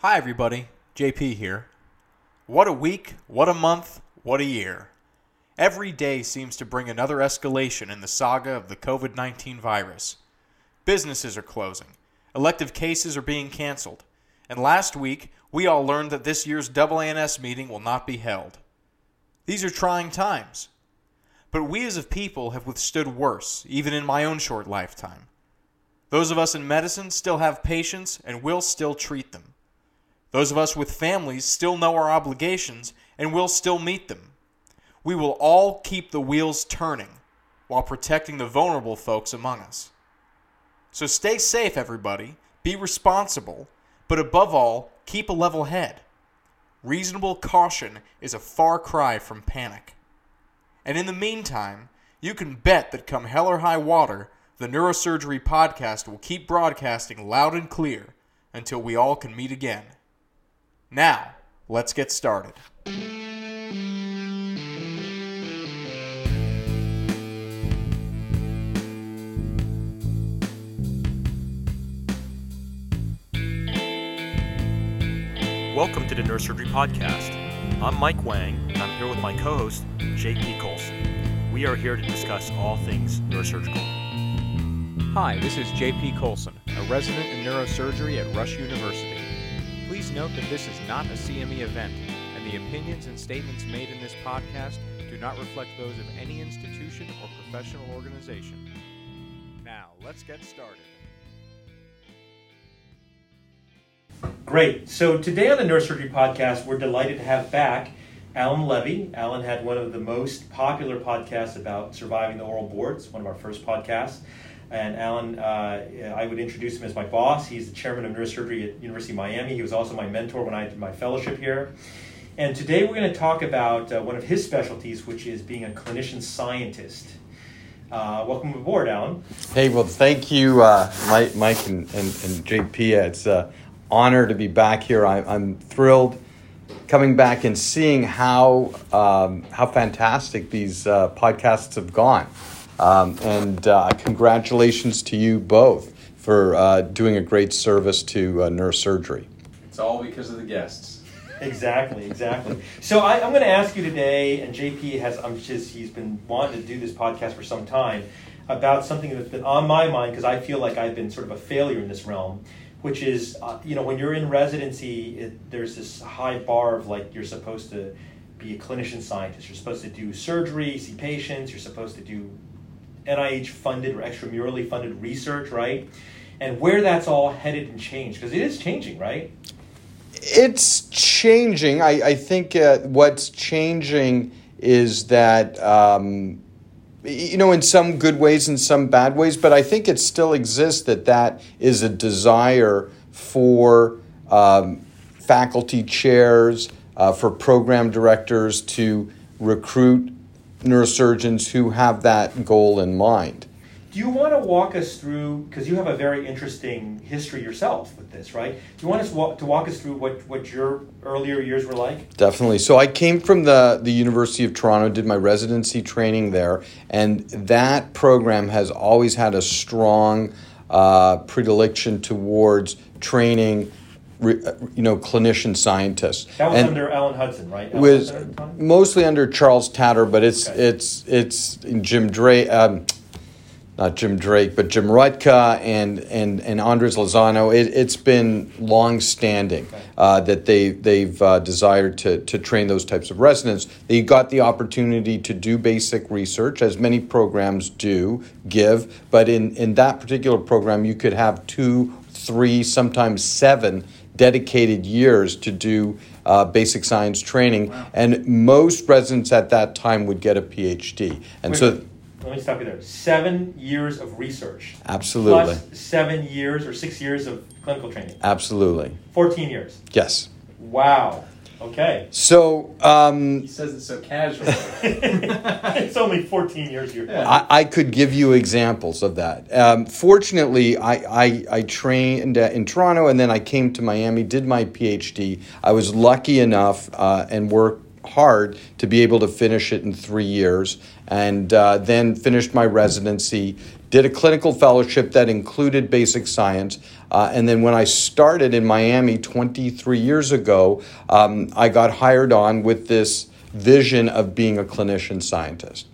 Hi, everybody. JP here. What a week, what a month, what a year. Every day seems to bring another escalation in the saga of the COVID 19 virus. Businesses are closing, elective cases are being canceled, and last week we all learned that this year's AANS meeting will not be held. These are trying times. But we as a people have withstood worse, even in my own short lifetime. Those of us in medicine still have patients and will still treat them. Those of us with families still know our obligations and will still meet them. We will all keep the wheels turning while protecting the vulnerable folks among us. So stay safe, everybody. Be responsible, but above all, keep a level head. Reasonable caution is a far cry from panic. And in the meantime, you can bet that come hell or high water, the Neurosurgery podcast will keep broadcasting loud and clear until we all can meet again. Now, let's get started. Welcome to the Neurosurgery Podcast. I'm Mike Wang, and I'm here with my co host, JP Colson. We are here to discuss all things neurosurgical. Hi, this is JP Colson, a resident in neurosurgery at Rush University. Note that this is not a CME event, and the opinions and statements made in this podcast do not reflect those of any institution or professional organization. Now, let's get started. Great. So today on the Neurosurgery Podcast, we're delighted to have back Allan Levi. Allan had one of the most popular podcasts about surviving the oral boards, one of our first podcasts. And Allan, uh, I would introduce him as my boss. He's the chairman of neurosurgery at University of Miami. He was also my mentor when I did my fellowship here. And today we're going to talk about uh, one of his specialties, which is being a clinician scientist. Uh, welcome aboard, Allan. Hey, well, thank you, uh, Mike, Mike and, and, and JP. It's an honor to be back here. I, I'm thrilled coming back and seeing how um, how fantastic these uh, podcasts have gone. Um, and uh, congratulations to you both for uh, doing a great service to uh, neurosurgery. It's all because of the guests. Exactly, exactly. So I, I'm going to ask you today, and JP has, I'm just, he's been wanting to do this podcast for some time about something that's been on my mind because I feel like I've been sort of a failure in this realm, which is, uh, you know, when you're in residency, it, there's this high bar of like you're supposed to be a clinician scientist. You're supposed to do surgery, see patients. You're supposed to do NIH funded or extramurally funded research, right? And where that's all headed and changed because it is changing, right? It's changing. I, I think uh, what's changing is that, um, you know, in some good ways and some bad ways, but I think it still exists that that is a desire for um, faculty chairs, uh, for program directors to recruit neurosurgeons who have that goal in mind. Do you want to walk us through, because you have a very interesting history yourself with this, right? Do you want us to walk us through what, what your earlier years were like? Definitely. So I came from the, the University of Toronto, did my residency training there, and that program has always had a strong uh, predilection towards training you know, clinician scientists. That was And- under Alan Hudson, right? Alan was Hudson at the time? mostly under Charles Tator, but it's Okay. it's it's Jim Drake, um, not Jim Drake, but Jim Rutka and and and Andres Lozano. It, it's been long standing Okay. uh, that they they've uh, desired to to train those types of residents. They got the opportunity to do basic research, as many programs do give, but in in that particular program, you could have two, three, sometimes seven dedicated years to do uh, basic science training, and most residents at that time would get a PhD. And Wait, so, let me stop you there. Seven years of research. absolutely, Plus seven years or six years of clinical training. absolutely, 14 years. yes. Wow. Okay. So um, He says it so casually. it's only 14 years here. I, I could give you examples of that. Um, fortunately, I, I, I trained uh, in Toronto and then I came to Miami, did my PhD. I was lucky enough uh, and worked hard to be able to finish it in three years and uh, then finished my residency did a clinical fellowship that included basic science. Uh, and then when I started in Miami 23 years ago, um, I got hired on with this vision of being a clinician scientist.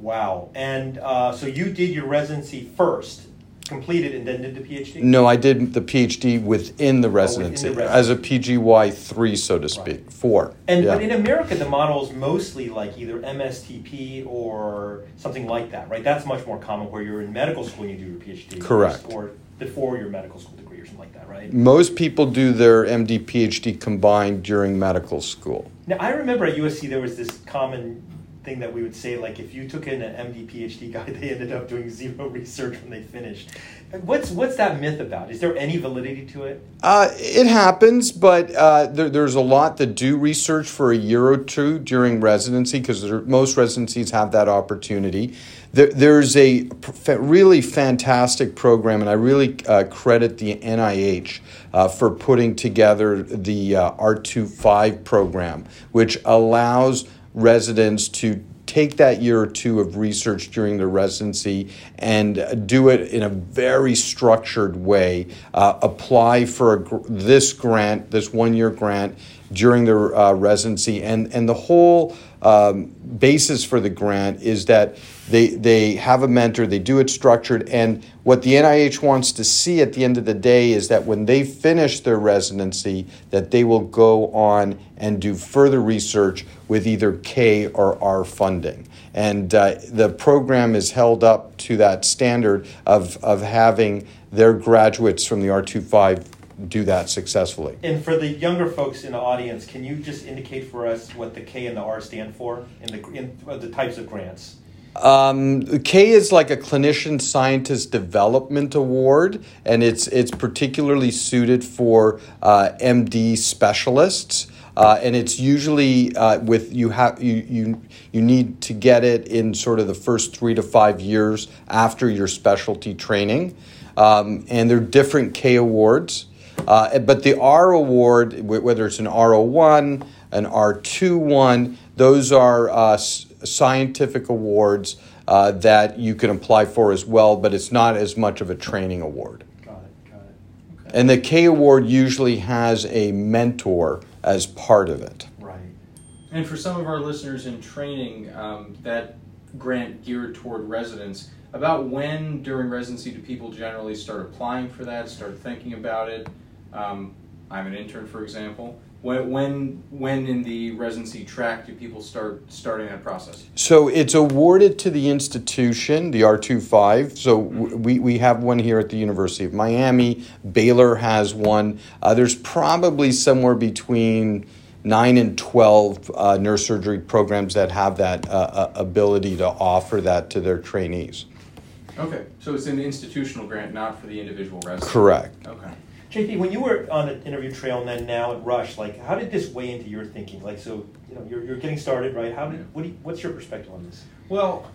Wow. And uh, so you did your residency first, completed, and then did the PhD? No, I did the PhD oh, within the residency, Oh, the as a PGY 3, so to speak. Right. Four. And yeah. but in America, the model is mostly like either MSTP or something like that, right? That's much more common where you're in medical school and you do your PhD. Correct. Or before your medical school degree or something like that, right? Most people do their MD PhD combined during medical school. Now I remember at USC there was this common thing that we would say like if you took in an MD PhD guy, they ended up doing zero research when they finished. What's what's that myth about? Is there any validity to it? Uh, it happens, but uh, there, there's a lot that do research for a year or two during residency because most residencies have that opportunity. There, there's a really fantastic program, and I really uh, credit the NIH uh, for putting together the uh, R25 program, which allows residents to take that year or two of research during their residency and do it in a very structured way. Uh, apply for a, this grant, this one year grant during their uh, residency, and and the whole um, basis for the grant is that they they have a mentor, they do it structured, and what the NIH wants to see at the end of the day is that when they finish their residency, that they will go on and do further research with either K or R funding. And uh, the program is held up to that standard of, of having their graduates from the R25 do that successfully. And for the younger folks in the audience, can you just indicate for us what the K and the R stand for in the in uh, the types of grants? Um, K is like a clinician scientist development award, and it's it's particularly suited for uh, MD specialists. Uh, and it's usually uh, with you have you, you you need to get it in sort of the first three to five years after your specialty training, um, and there are different K awards, uh, but the R award, whether it's an R01, an R2 one, those are uh, scientific awards uh, that you can apply for as well, but it's not as much of a training award. Got it. Got it. Okay. And the K award usually has a mentor as part of it. Right. And for some of our listeners in training, um, that grant geared toward residents, about when during residency do people generally start applying for that, start thinking about it? Um, I'm an intern, for example. When, when, when in the residency track do people start starting that process? So it's awarded to the institution, the R25. So w- we, we have one here at the University of Miami. Baylor has one. Uh, there's probably somewhere between 9 and 12 uh, surgery programs that have that uh, uh, ability to offer that to their trainees. Okay, so it's an institutional grant, not for the individual resident. Correct. Okay. JP, when you were on the interview trail and then now at Rush, like how did this weigh into your thinking? Like so, you know, you're, you're getting started, right? How did what do you, what's your perspective on this? Well,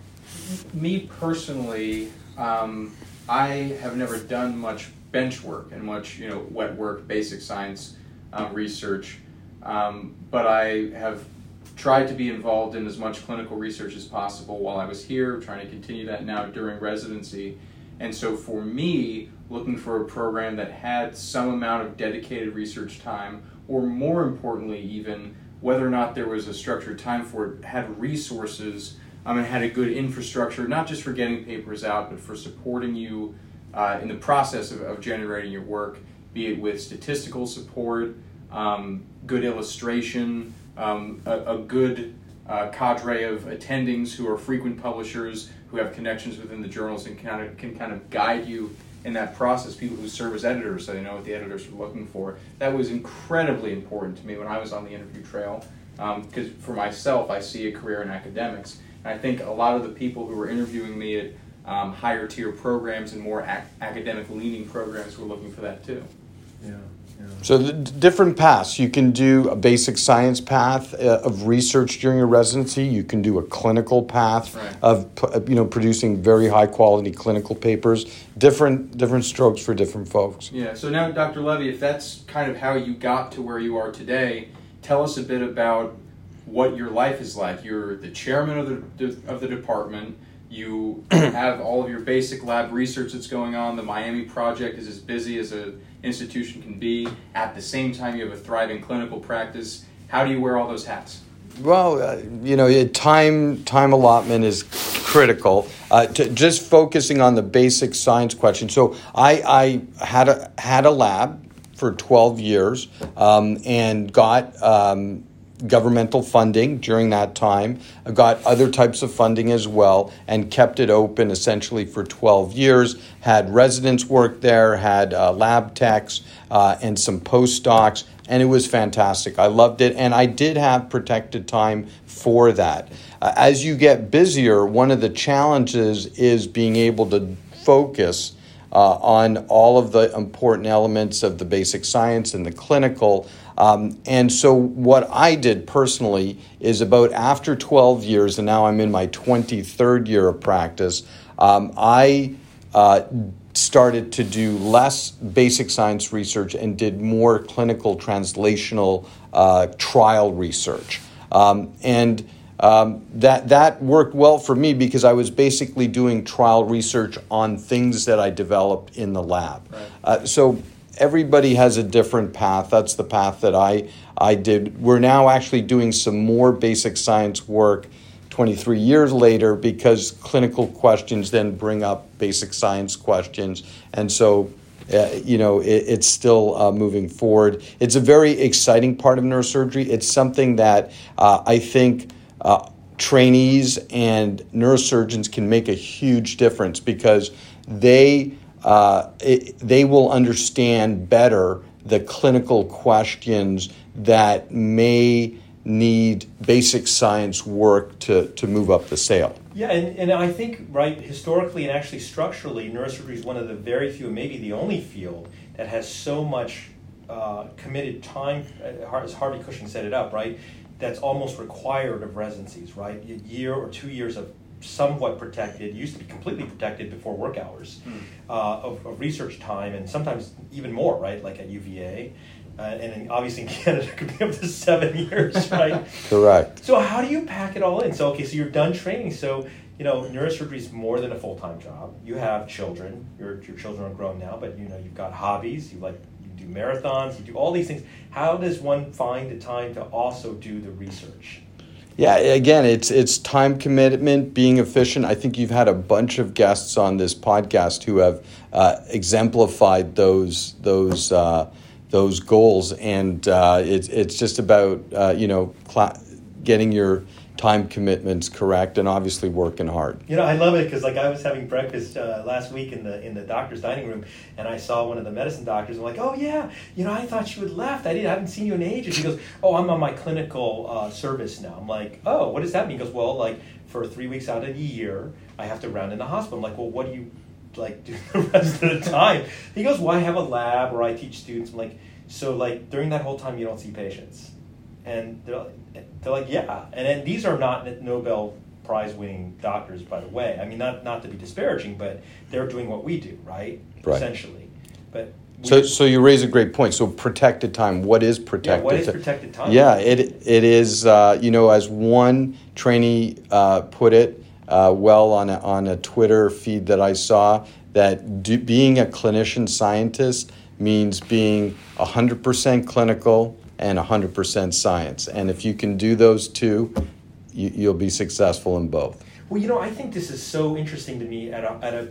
me personally, um, I have never done much bench work and much, you know, wet work, basic science um, research, um, but I have tried to be involved in as much clinical research as possible while I was here, trying to continue that now during residency. And so for me, looking for a program that had some amount of dedicated research time, or more importantly, even whether or not there was a structured time for it, had resources um, and had a good infrastructure, not just for getting papers out, but for supporting you uh, in the process of, of generating your work, be it with statistical support, um, good illustration, um, a, a good uh, cadre of attendings who are frequent publishers who have connections within the journals and kind of can kind of guide you in that process. People who serve as editors, so they know what the editors are looking for. That was incredibly important to me when I was on the interview trail. Because for myself, I see a career in academics, and I think a lot of the people who were interviewing me at um, higher tier programs and more ac- academic leaning programs were looking for that too. Yeah. So different paths. You can do a basic science path uh, of research during your residency. You can do a clinical path Right. of uh, you know producing very high quality clinical papers. Different different strokes for different folks. Yeah. So now, Dr. Levi, if that's kind of how you got to where you are today, tell us a bit about what your life is like. You're the chairman of the of the department. You have all of your basic lab research that's going on. The Miami project is as busy as an institution can be. At the same time, you have a thriving clinical practice. How do you wear all those hats? Well, uh, you know, time time allotment is critical. Uh, to, just focusing on the basic science question. So I, I had a had a lab for twelve years um, and got. Um, governmental funding during that time. Got other types of funding as well and kept it open essentially for 12 years. Had residents work there, had uh, lab techs, uh, and some postdocs and it was fantastic. I loved it, and I did have protected time for that. Uh, as you get busier, one of the challenges is being able to focus uh, on all of the important elements of the basic science and the clinical. Um, and so, what I did personally is about after 12 years, and now I'm in my 23rd year of practice, um, I uh, started to do less basic science research and did more clinical translational uh, trial research. Um, and um, that, that worked well for me because I was basically doing trial research on things that I developed in the lab. Right. Uh, so everybody has a different path. That's the path that I, I did. We're now actually doing some more basic science work 23 years later because clinical questions then bring up basic science questions. And so, uh, you know, it, it's still uh, moving forward. It's a very exciting part of neurosurgery. It's something that uh, I think uh, trainees and neurosurgeons can make a huge difference because they, uh, it, they will understand better the clinical questions that may need basic science work to, to move up the scale. Yeah, and, and I think, right, historically and actually structurally, neurosurgery is one of the very few, maybe the only field that has so much uh, committed time, uh, as Harvey Cushing set it up, right, that's almost required of residencies, right? A year or two years of somewhat protected, used to be completely protected before work hours, mm. uh, of, of, research time, and sometimes even more, right, like at UVA. Uh, and obviously in Canada it could be up to seven years, right? Correct. So how do you pack it all in? So okay, so you're done training. So you know, neurosurgery is more than a full time job. You have children. Your your children are grown now, but you know you've got hobbies. You like you do marathons. You do all these things. How does one find the time to also do the research? Yeah, again, it's it's time commitment, being efficient. I think you've had a bunch of guests on this podcast who have uh, exemplified those those. Uh, those goals, and uh, it's it's just about uh, you know cl- getting your time commitments correct and obviously working hard. You know, I love it because like I was having breakfast uh, last week in the in the doctor's dining room, and I saw one of the medicine doctors. I'm like, oh yeah, you know, I thought you had left. I didn't, I haven't seen you in ages. He goes, oh, I'm on my clinical uh, service now. I'm like, oh, what does that mean? He goes, well, like for three weeks out of the year, I have to round in the hospital. I'm like, well, what do you like do the rest of the time? He goes, well, I have a lab where I teach students. I'm like, so like during that whole time, you don't see patients, and they're they're like, yeah, and then these are not Nobel prize winning doctors, by the way. I mean, not not to be disparaging, but they're doing what we do, right? right. Essentially, but. So, so you raise a great point. So, protected time. What is protected? Yeah, what is protected time? Yeah, it it is. Uh, you know, as one trainee uh, put it, uh, well on a, on a Twitter feed that I saw that do, being a clinician scientist means being 100% clinical and 100% science. And if you can do those two, you, will be successful in both. Well, you know, I think this is so interesting to me at a, at a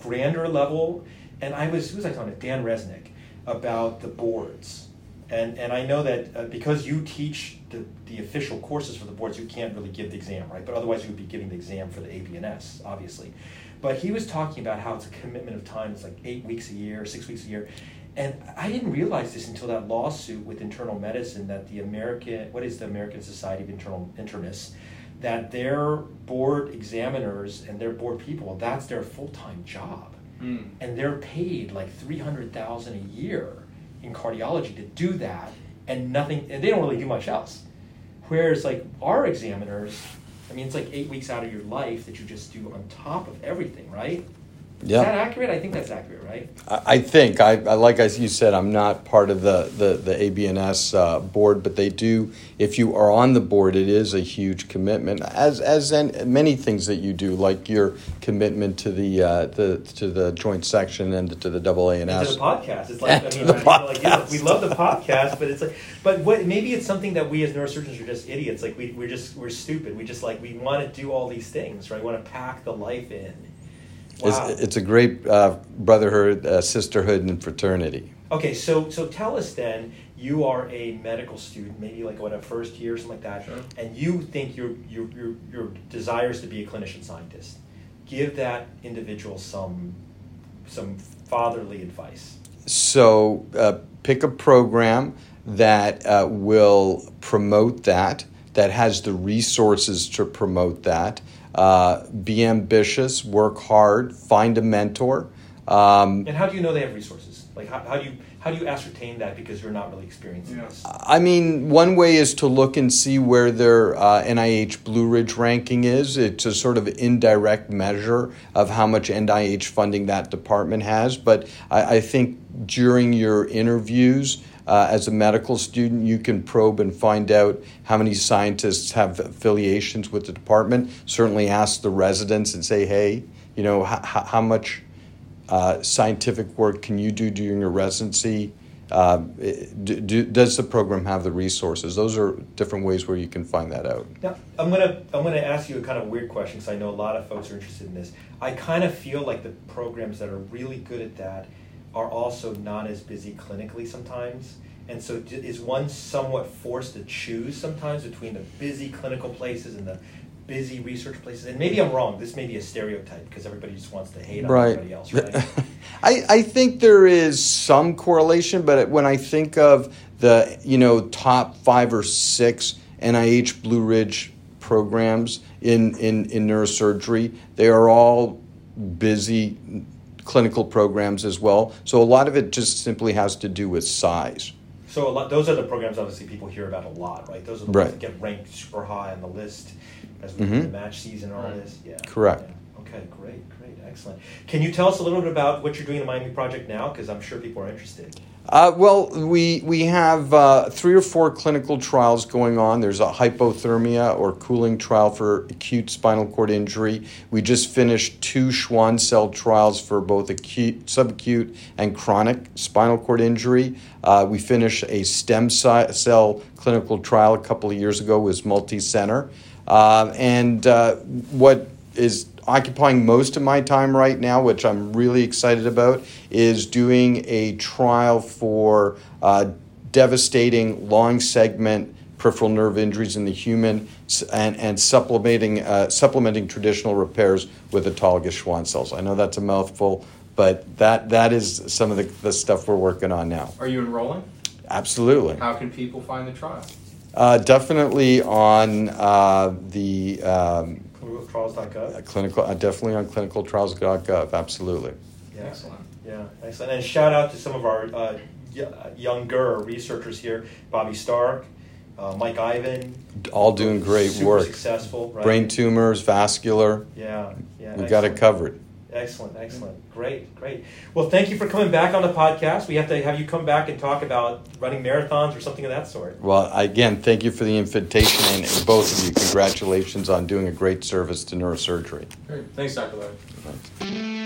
grander level. And I was, who was I talking to? Dan Resnick about the boards. And, and I know that uh, because you teach the, the official courses for the boards, you can't really give the exam, right? But otherwise, you would be giving the exam for the ABNS, obviously. But he was talking about how it's a commitment of time. It's like eight weeks a year, six weeks a year. And I didn't realize this until that lawsuit with internal medicine that the American, what is the American Society of Internal Internists, that their board examiners and their board people, that's their full time job. Mm. And they're paid like 300000 a year in cardiology to do that and nothing, and they don't really do much else. Whereas like our examiners, I mean, it's like eight weeks out of your life that you just do on top of everything, right? Yeah. Is that accurate? I think that's accurate, right? I I think I, I like as you said, I'm not part of the the, the ABNS uh, board, but they do. If you are on the board, it is a huge commitment, as as in many things that you do, like your commitment to the uh, the to the joint section and to the double A and And to S. the podcast. It's like I mean, right, like, you know, we love the podcast, but it's like, but what? Maybe it's something that we as neurosurgeons are just idiots. Like we we're just we're stupid. We just like we want to do all these things, right? We want to pack the life in. Wow. It's, it's a great uh, brotherhood, uh, sisterhood, and fraternity. Okay, so so tell us then. You are a medical student, maybe like what a first year, or something like that, Sure. and you think your your your your desire is to be a clinician scientist. Give that individual some some fatherly advice. So uh, pick a program that uh, will promote that, that has the resources to promote that. Uh, be ambitious, work hard, find a mentor. Um, And how do you know they have resources? Like how, how do you how do you ascertain that because you're not really experiencing Yeah. this? I mean, one way is to look and see where their uh, NIH Blue Ridge ranking is. It's a sort of indirect measure of how much NIH funding that department has. But I, I think during your interviews uh, as a medical student, you can probe and find out how many scientists have affiliations with the department. Certainly ask the residents and say, hey, you know, h- how much uh, scientific work can you do during your residency? Uh, do, do, does the program have the resources? Those are different ways where you can find that out. Now, I'm gonna I'm gonna ask you a kind of weird question because I know a lot of folks are interested in this. I kind of feel like the programs that are really good at that are also not as busy clinically sometimes. And so, is one somewhat forced to choose sometimes between the busy clinical places and the busy research places? And maybe I'm wrong. This may be a stereotype because everybody just wants to hate on Right. everybody else, right? I, I think there is some correlation, but when I think of the you know top five or six NIH Blue Ridge programs in, in, in neurosurgery, they are all busy clinical programs as well. So a lot of it just simply has to do with size. So a lot, those are the programs obviously people hear about a lot, right? Those are the Right. ones that get ranked super high on the list as we do Mhm. the match season and all Right. this. Yeah. Correct. Yeah. Okay, great, great, excellent. Can you tell us a little bit about what you're doing in the Miami project now? Because I'm sure people are interested. Uh, well, we we have uh, three or four clinical trials going on. There's a hypothermia or cooling trial for acute spinal cord injury. We just finished two Schwann cell trials for both acute, subacute, and chronic spinal cord injury. Uh, we finished a stem cell clinical trial a couple of years ago. Was multi-center, uh, and uh, what is occupying most of my time right now, which I'm really excited about, is doing a trial for uh, devastating long segment peripheral nerve injuries in the human and, and supplementing, uh, supplementing traditional repairs with autologous Schwann cells. I know that's a mouthful, but that, that is some of the, the stuff we're working on now. Are you enrolling? Absolutely. How can people find the trial? Uh, definitely on uh, the um, Trials.gov. clinical, uh, definitely on clinicaltrials.gov. Absolutely. Yeah. Excellent. Yeah, excellent. And shout out to some of our uh, y- younger researchers here: Bobby Starke, uh, Mike Ivan. All doing great super work. Successful. Right? Brain tumors, vascular, Yeah. Yeah. we got it covered. Excellent, excellent. Great, great. Well, thank you for coming back on the podcast. We have to have you come back and talk about running marathons or something of that sort. Well, again, thank you for the invitation, and both of you, congratulations on doing a great service to neurosurgery. Great. Thanks, Dr. Larry. Thanks.